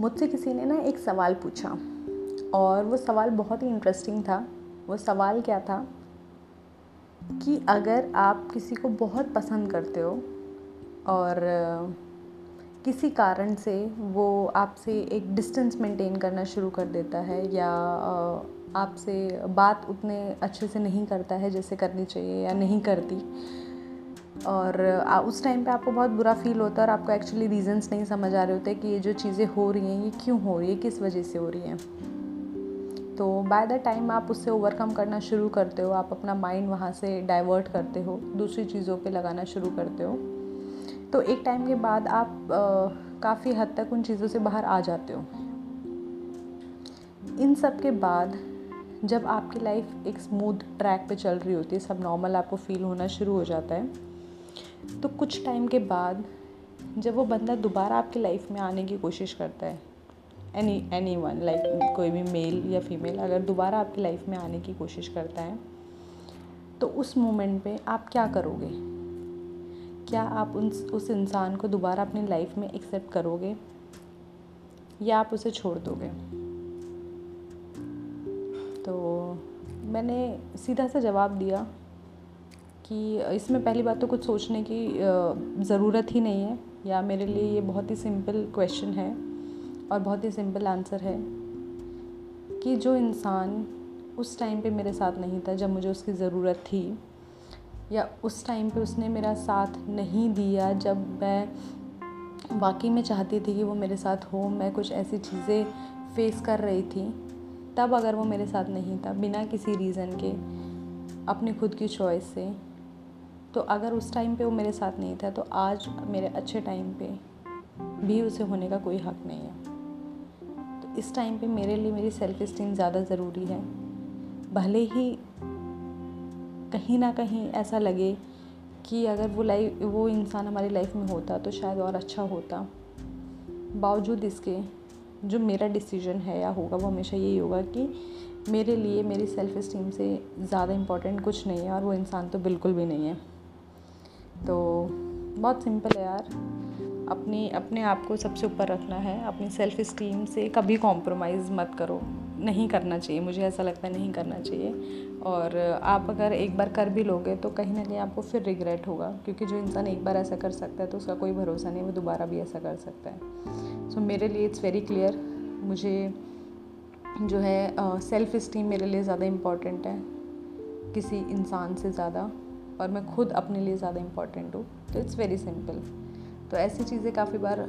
मुझसे किसी ने ना एक सवाल पूछा और वो सवाल बहुत ही इंटरेस्टिंग था। वो सवाल क्या था कि अगर आप किसी को बहुत पसंद करते हो और किसी कारण से वो आपसे एक डिस्टेंस मेंटेन करना शुरू कर देता है या आपसे बात उतने अच्छे से नहीं करता है जैसे करनी चाहिए या नहीं करती और उस टाइम पे आपको बहुत बुरा फील होता है और आपको एक्चुअली रीजंस नहीं समझ आ रहे होते कि ये जो चीज़ें हो रही हैं, ये क्यों हो रही है किस वजह से हो रही हैं। तो बाय द टाइम आप उससे ओवरकम करना शुरू करते हो, आप अपना माइंड वहाँ से डाइवर्ट करते हो, दूसरी चीज़ों पे लगाना शुरू करते हो तो एक टाइम के बाद आप काफ़ी हद तक उन चीज़ों से बाहर आ जाते हो। इन सब के बाद, जब आपकी लाइफ एक स्मूथ ट्रैक पे चल रही होती है, सब नॉर्मल आपको फील होना शुरू हो जाता है तो कुछ टाइम के बाद जब वो बंदा दोबारा आपकी लाइफ में आने की कोशिश करता है एनी एनी वन लाइक कोई भी मेल या फीमेल अगर दोबारा आपकी लाइफ में आने की कोशिश करता है तो उस मोमेंट पे आप क्या करोगे? क्या आप उन उस इंसान को दोबारा अपनी लाइफ में एक्सेप्ट करोगे या आप उसे छोड़ दोगे? तो मैंने सीधा सा जवाब दिया कि इसमें पहली बात तो कुछ सोचने की ज़रूरत ही नहीं है, या मेरे लिए ये बहुत ही सिंपल क्वेश्चन है और बहुत ही सिंपल आंसर है कि जो इंसान उस टाइम पे मेरे साथ नहीं था, जब मुझे उसकी ज़रूरत थी, या उस टाइम पे उसने मेरा साथ नहीं दिया, जब मैं वाकई में चाहती थी कि वो मेरे साथ हो, मैं कुछ ऐसी चीज़ें फेस कर रही थी, तब अगर वो मेरे साथ नहीं था, बिना किसी रीज़न के, अपनी खुद की चॉइस से तो अगर उस टाइम पे वो मेरे साथ नहीं था तो आज मेरे अच्छे टाइम पे भी उसे होने का कोई हक नहीं है। तो इस टाइम पे मेरे लिए मेरी सेल्फ इस्टीम ज़्यादा ज़रूरी है। भले ही कहीं ना कहीं ऐसा लगे कि अगर वो लाइफ वो इंसान हमारी लाइफ में होता तो शायद और अच्छा होता। बावजूद इसके, जो मेरा डिसीज़न है या होगा, वो हमेशा यही होगा कि मेरे लिए मेरी सेल्फ़ इस्टीम से ज़्यादा इम्पोर्टेंट कुछ नहीं है और वो इंसान तो बिल्कुल भी नहीं है। बहुत सिंपल है यार। अपनी अपने आप को सबसे ऊपर रखना है। अपनी सेल्फ़ इस्टीम से कभी कॉम्प्रोमाइज़ मत करो। नहीं करना चाहिए। मुझे ऐसा लगता है नहीं करना चाहिए। और आप अगर एक बार कर भी लोगे तो कहीं ना कहीं आपको फिर रिग्रेट होगा। क्योंकि जो इंसान एक बार ऐसा कर सकता है तो उसका कोई भरोसा नहीं वो दोबारा भी ऐसा कर सकता है। सो so, मेरे लिए इट्स वेरी क्लियर मुझे जो है सेल्फ़ इस्टीम मेरे लिए ज़्यादा इंपॉर्टेंट है। किसी इंसान से ज़्यादा। और मैं खुद अपने लिए ज़्यादा इंपॉर्टेंट हूँ। तो इट्स वेरी सिंपल तो ऐसी चीज़ें काफ़ी बार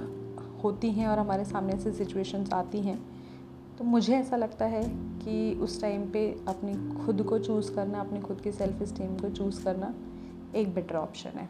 होती हैं और हमारे सामने ऐसी सिचुएशंस आती हैं। तो मुझे ऐसा लगता है कि उस टाइम पे अपनी खुद को चूज़ करना, अपनी खुद की सेल्फ़ इस्टीम को चूज़ करना एक बेटर ऑप्शन है।